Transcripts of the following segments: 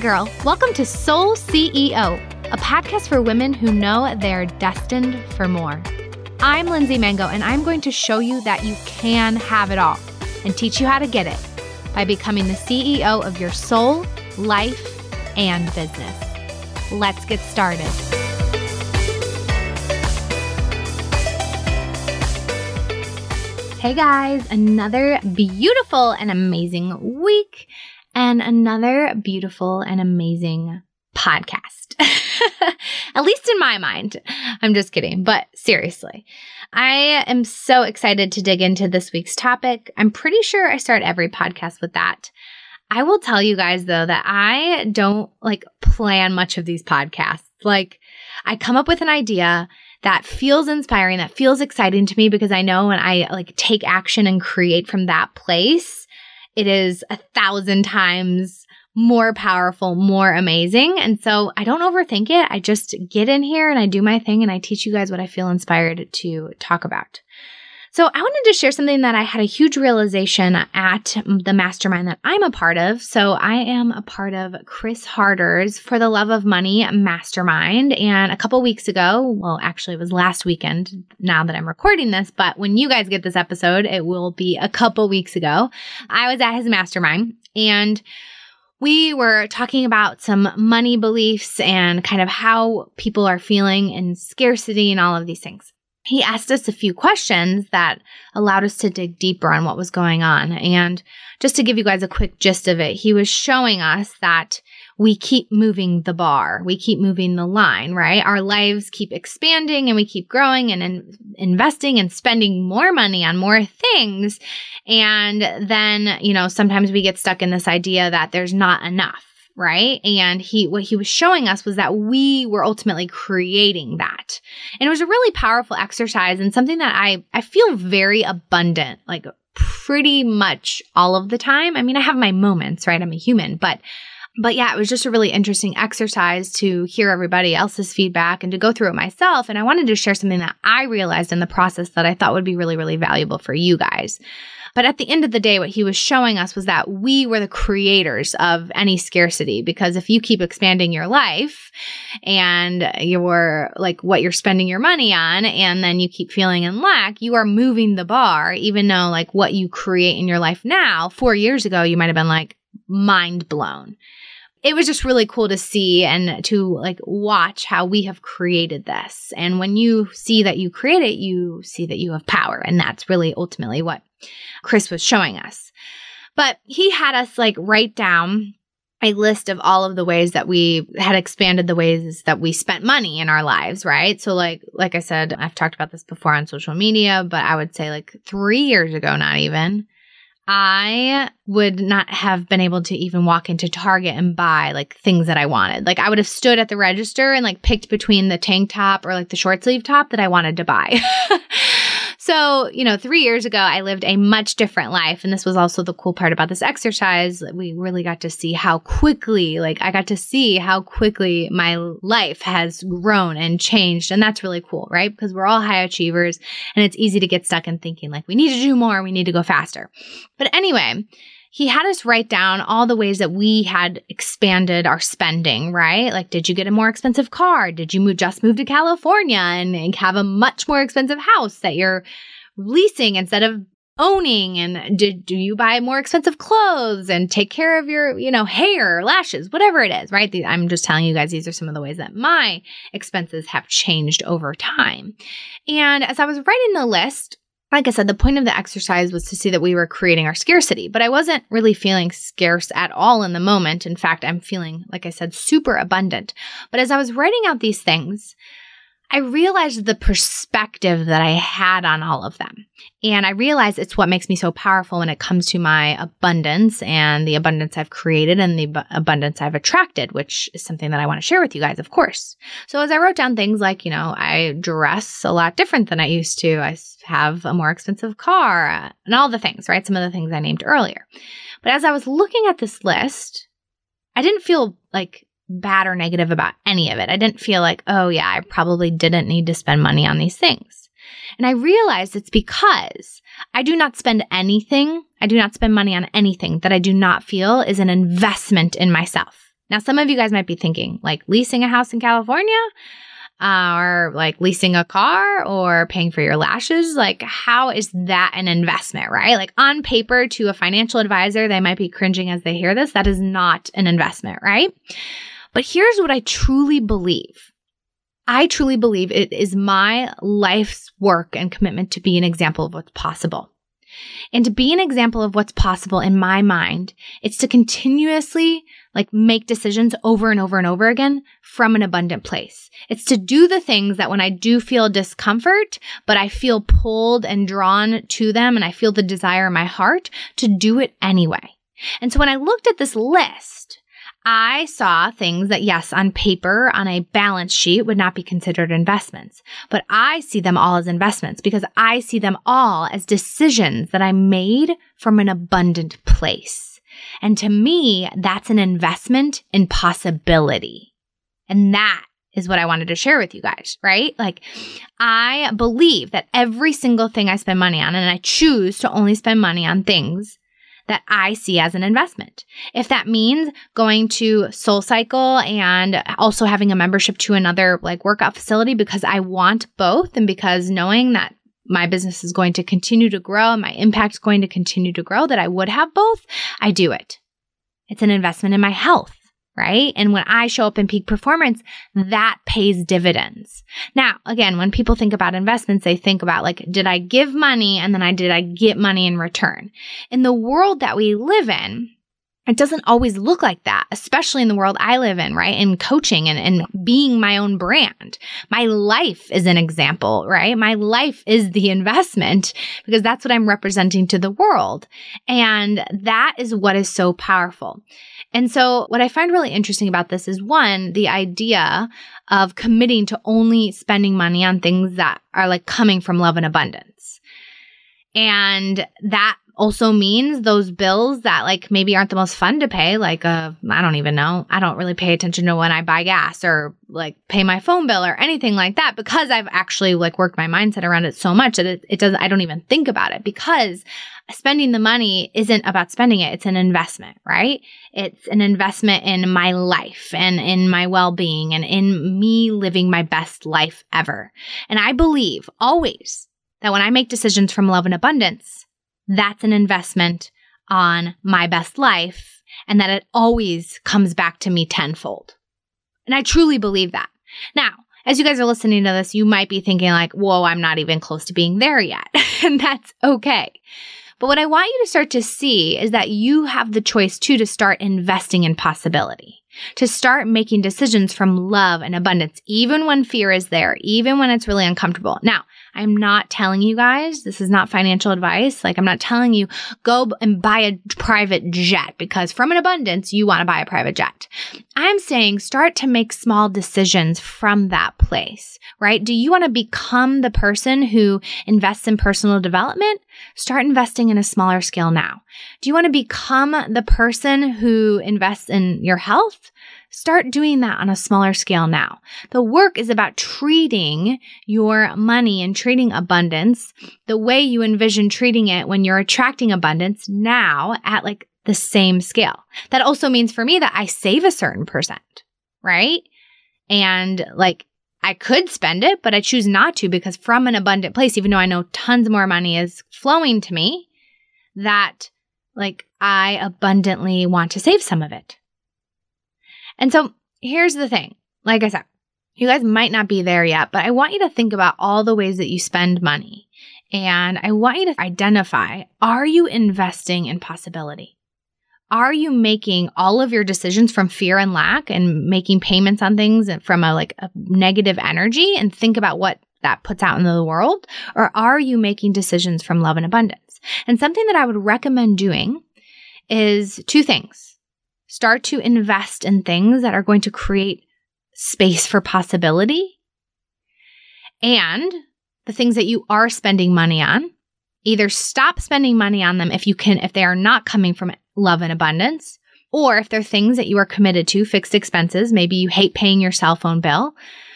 girl. Welcome to Soul CEO, a podcast for women who know they're destined for more. I'm Lindsey Mango, and I'm going to show you that you can have it all and teach you how to get it by becoming the CEO of your soul, life, and business. Let's get started. Hey guys, another beautiful and amazing week and another beautiful and amazing podcast. At least in my mind. I'm just kidding, but seriously. I am so excited to dig into this week's topic. I'm pretty sure I start every podcast with that. I will tell you guys though that I don't like plan much of these podcasts. Like I come up with an idea that feels inspiring, that feels exciting to me because I know when I like take action and create from that place, it is a thousand times more powerful, more amazing. And so I don't overthink it. I just get in here and I do my thing and I teach you guys what I feel inspired to talk about. So I wanted to share something that I had a huge realization at the mastermind that I'm a part of. So I am a part of Chris Harder's For the Love of Money mastermind. And a couple weeks ago, well, actually it was last weekend now that I'm recording this, but when you guys get this episode, it will be a couple weeks ago. I was at his mastermind and we were talking about some money beliefs and kind of how people are feeling and scarcity and all of these things he asked us a few questions that allowed us to dig deeper on what was going on. And just to give you guys a quick gist of it, he was showing us that we keep moving the bar, we keep moving the line, right? Our lives keep expanding and we keep growing and in- investing and spending more money on more things. And then, you know, sometimes we get stuck in this idea that there's not enough right? And he, what he was showing us was that we were ultimately creating that. And it was a really powerful exercise and something that I, I feel very abundant, like pretty much all of the time. I mean, I have my moments, right? I'm a human, but but yeah, it was just a really interesting exercise to hear everybody else's feedback and to go through it myself. And I wanted to share something that I realized in the process that I thought would be really, really valuable for you guys. But at the end of the day, what he was showing us was that we were the creators of any scarcity because if you keep expanding your life and you're like what you're spending your money on, and then you keep feeling in lack, you are moving the bar, even though like what you create in your life now, four years ago, you might have been like mind blown it was just really cool to see and to like watch how we have created this. And when you see that you create it, you see that you have power. And that's really ultimately what Chris was showing us. But he had us like write down a list of all of the ways that we had expanded the ways that we spent money in our lives, right? So like like I said, I've talked about this before on social media, but I would say like 3 years ago not even I would not have been able to even walk into Target and buy like things that I wanted. Like I would have stood at the register and like picked between the tank top or like the short sleeve top that I wanted to buy. So, you know, three years ago, I lived a much different life. And this was also the cool part about this exercise. We really got to see how quickly, like, I got to see how quickly my life has grown and changed. And that's really cool, right? Because we're all high achievers and it's easy to get stuck in thinking, like, we need to do more, we need to go faster. But anyway, he had us write down all the ways that we had expanded our spending, right? Like, did you get a more expensive car? Did you move, just move to California and, and have a much more expensive house that you're leasing instead of owning? And did, do you buy more expensive clothes and take care of your, you know, hair, lashes, whatever it is, right? I'm just telling you guys, these are some of the ways that my expenses have changed over time. And as I was writing the list, like I said, the point of the exercise was to see that we were creating our scarcity, but I wasn't really feeling scarce at all in the moment. In fact, I'm feeling, like I said, super abundant. But as I was writing out these things, I realized the perspective that I had on all of them. And I realized it's what makes me so powerful when it comes to my abundance and the abundance I've created and the ab- abundance I've attracted, which is something that I want to share with you guys, of course. So as I wrote down things like, you know, I dress a lot different than I used to. I have a more expensive car uh, and all the things, right? Some of the things I named earlier. But as I was looking at this list, I didn't feel like bad or negative about any of it. I didn't feel like, oh, yeah, I probably didn't need to spend money on these things. And I realized it's because I do not spend anything, I do not spend money on anything that I do not feel is an investment in myself. Now, some of you guys might be thinking, like leasing a house in California, uh, or like leasing a car or paying for your lashes. Like, how is that an investment, right? Like, on paper, to a financial advisor, they might be cringing as they hear this. That is not an investment, right? But here's what I truly believe. I truly believe it is my life's work and commitment to be an example of what's possible. And to be an example of what's possible in my mind, it's to continuously like make decisions over and over and over again from an abundant place. It's to do the things that when I do feel discomfort, but I feel pulled and drawn to them and I feel the desire in my heart to do it anyway. And so when I looked at this list, I saw things that, yes, on paper, on a balance sheet would not be considered investments, but I see them all as investments because I see them all as decisions that I made from an abundant place. And to me, that's an investment in possibility. And that is what I wanted to share with you guys, right? Like, I believe that every single thing I spend money on, and I choose to only spend money on things that I see as an investment. If that means going to Soul Cycle and also having a membership to another like workout facility because I want both and because knowing that my business is going to continue to grow and my impact is going to continue to grow, that I would have both, I do it. It's an investment in my health right? And when I show up in peak performance, that pays dividends. Now, again, when people think about investments, they think about like, did I give money and then I did I get money in return? In the world that we live in, it doesn't always look like that, especially in the world I live in, right? In coaching and, and being my own brand. My life is an example, right? My life is the investment because that's what I'm representing to the world. And that is what is so powerful. And so what I find really interesting about this is one, the idea of committing to only spending money on things that are like coming from love and abundance. And that also means those bills that like maybe aren't the most fun to pay like uh I don't even know. I don't really pay attention to when I buy gas or like pay my phone bill or anything like that because I've actually like worked my mindset around it so much that it, it doesn't I don't even think about it because spending the money isn't about spending it. It's an investment, right? It's an investment in my life and in my well-being and in me living my best life ever. And I believe always that when I make decisions from love and abundance, that's an investment on my best life and that it always comes back to me tenfold. And I truly believe that. Now, as you guys are listening to this, you might be thinking like, whoa, I'm not even close to being there yet. and that's okay. But what I want you to start to see is that you have the choice too to start investing in possibility to start making decisions from love and abundance, even when fear is there, even when it's really uncomfortable. Now, I'm not telling you guys, this is not financial advice. Like, I'm not telling you go and buy a private jet because from an abundance, you want to buy a private jet. I'm saying start to make small decisions from that place, right? Do you want to become the person who invests in personal development? Start investing in a smaller scale now. Do you want to become the person who invests in your health? Start doing that on a smaller scale now. The work is about treating your money and treating abundance the way you envision treating it when you're attracting abundance now at like the same scale. That also means for me that I save a certain percent, right? And like I could spend it, but I choose not to because from an abundant place, even though I know tons more money is flowing to me, that like I abundantly want to save some of it. And so here's the thing. Like I said, you guys might not be there yet, but I want you to think about all the ways that you spend money. And I want you to identify, are you investing in possibility? Are you making all of your decisions from fear and lack and making payments on things from a like a negative energy and think about what that puts out into the world? Or are you making decisions from love and abundance? And something that I would recommend doing is two things. Start to invest in things that are going to create space for possibility. And the things that you are spending money on, either stop spending money on them if you can, if they are not coming from love and abundance, or if they're things that you are committed to, fixed expenses, maybe you hate paying your cell phone bill,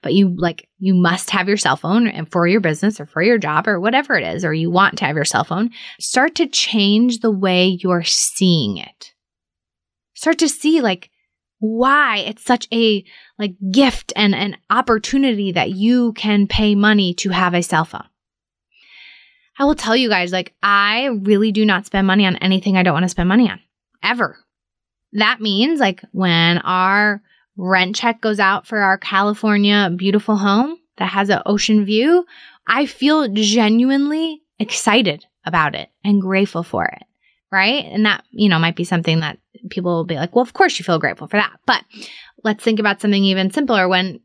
but you like, you must have your cell phone and for your business or for your job or whatever it is, or you want to have your cell phone, start to change the way you're seeing it start to see like why it's such a like gift and an opportunity that you can pay money to have a cell phone. I will tell you guys, like, I really do not spend money on anything I don't want to spend money on ever. That means, like, when our rent check goes out for our California beautiful home that has an ocean view, I feel genuinely excited about it and grateful for it. Right. And that, you know, might be something that people will be like, well, of course you feel grateful for that. But let's think about something even simpler when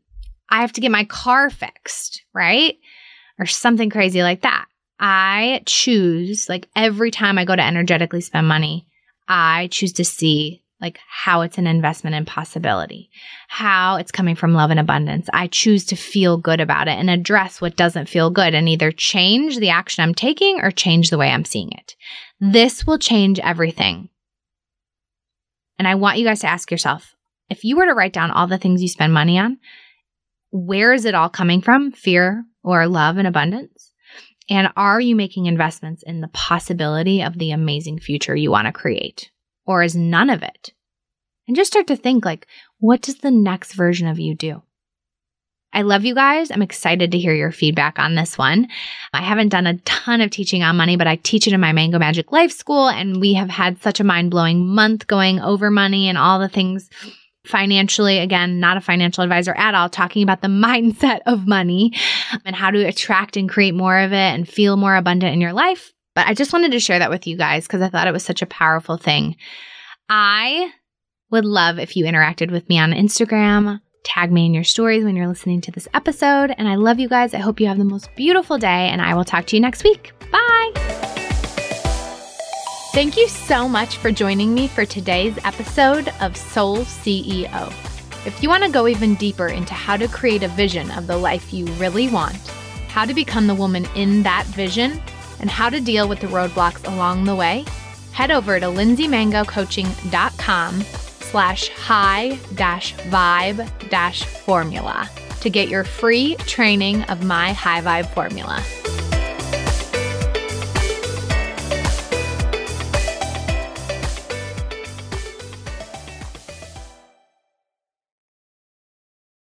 I have to get my car fixed, right? Or something crazy like that. I choose, like every time I go to energetically spend money, I choose to see like how it's an investment in possibility, how it's coming from love and abundance. I choose to feel good about it and address what doesn't feel good and either change the action I'm taking or change the way I'm seeing it. This will change everything. And I want you guys to ask yourself if you were to write down all the things you spend money on, where is it all coming from? Fear or love and abundance? And are you making investments in the possibility of the amazing future you want to create? Or is none of it? And just start to think like, what does the next version of you do? I love you guys. I'm excited to hear your feedback on this one. I haven't done a ton of teaching on money, but I teach it in my Mango Magic Life School, and we have had such a mind blowing month going over money and all the things financially. Again, not a financial advisor at all, talking about the mindset of money and how to attract and create more of it and feel more abundant in your life. But I just wanted to share that with you guys because I thought it was such a powerful thing. I would love if you interacted with me on Instagram Tag me in your stories when you're listening to this episode. And I love you guys. I hope you have the most beautiful day, and I will talk to you next week. Bye. Thank you so much for joining me for today's episode of Soul CEO. If you want to go even deeper into how to create a vision of the life you really want, how to become the woman in that vision, and how to deal with the roadblocks along the way, head over to lindseymangocoaching.com slash high dash vibe dash formula to get your free training of my high vibe formula.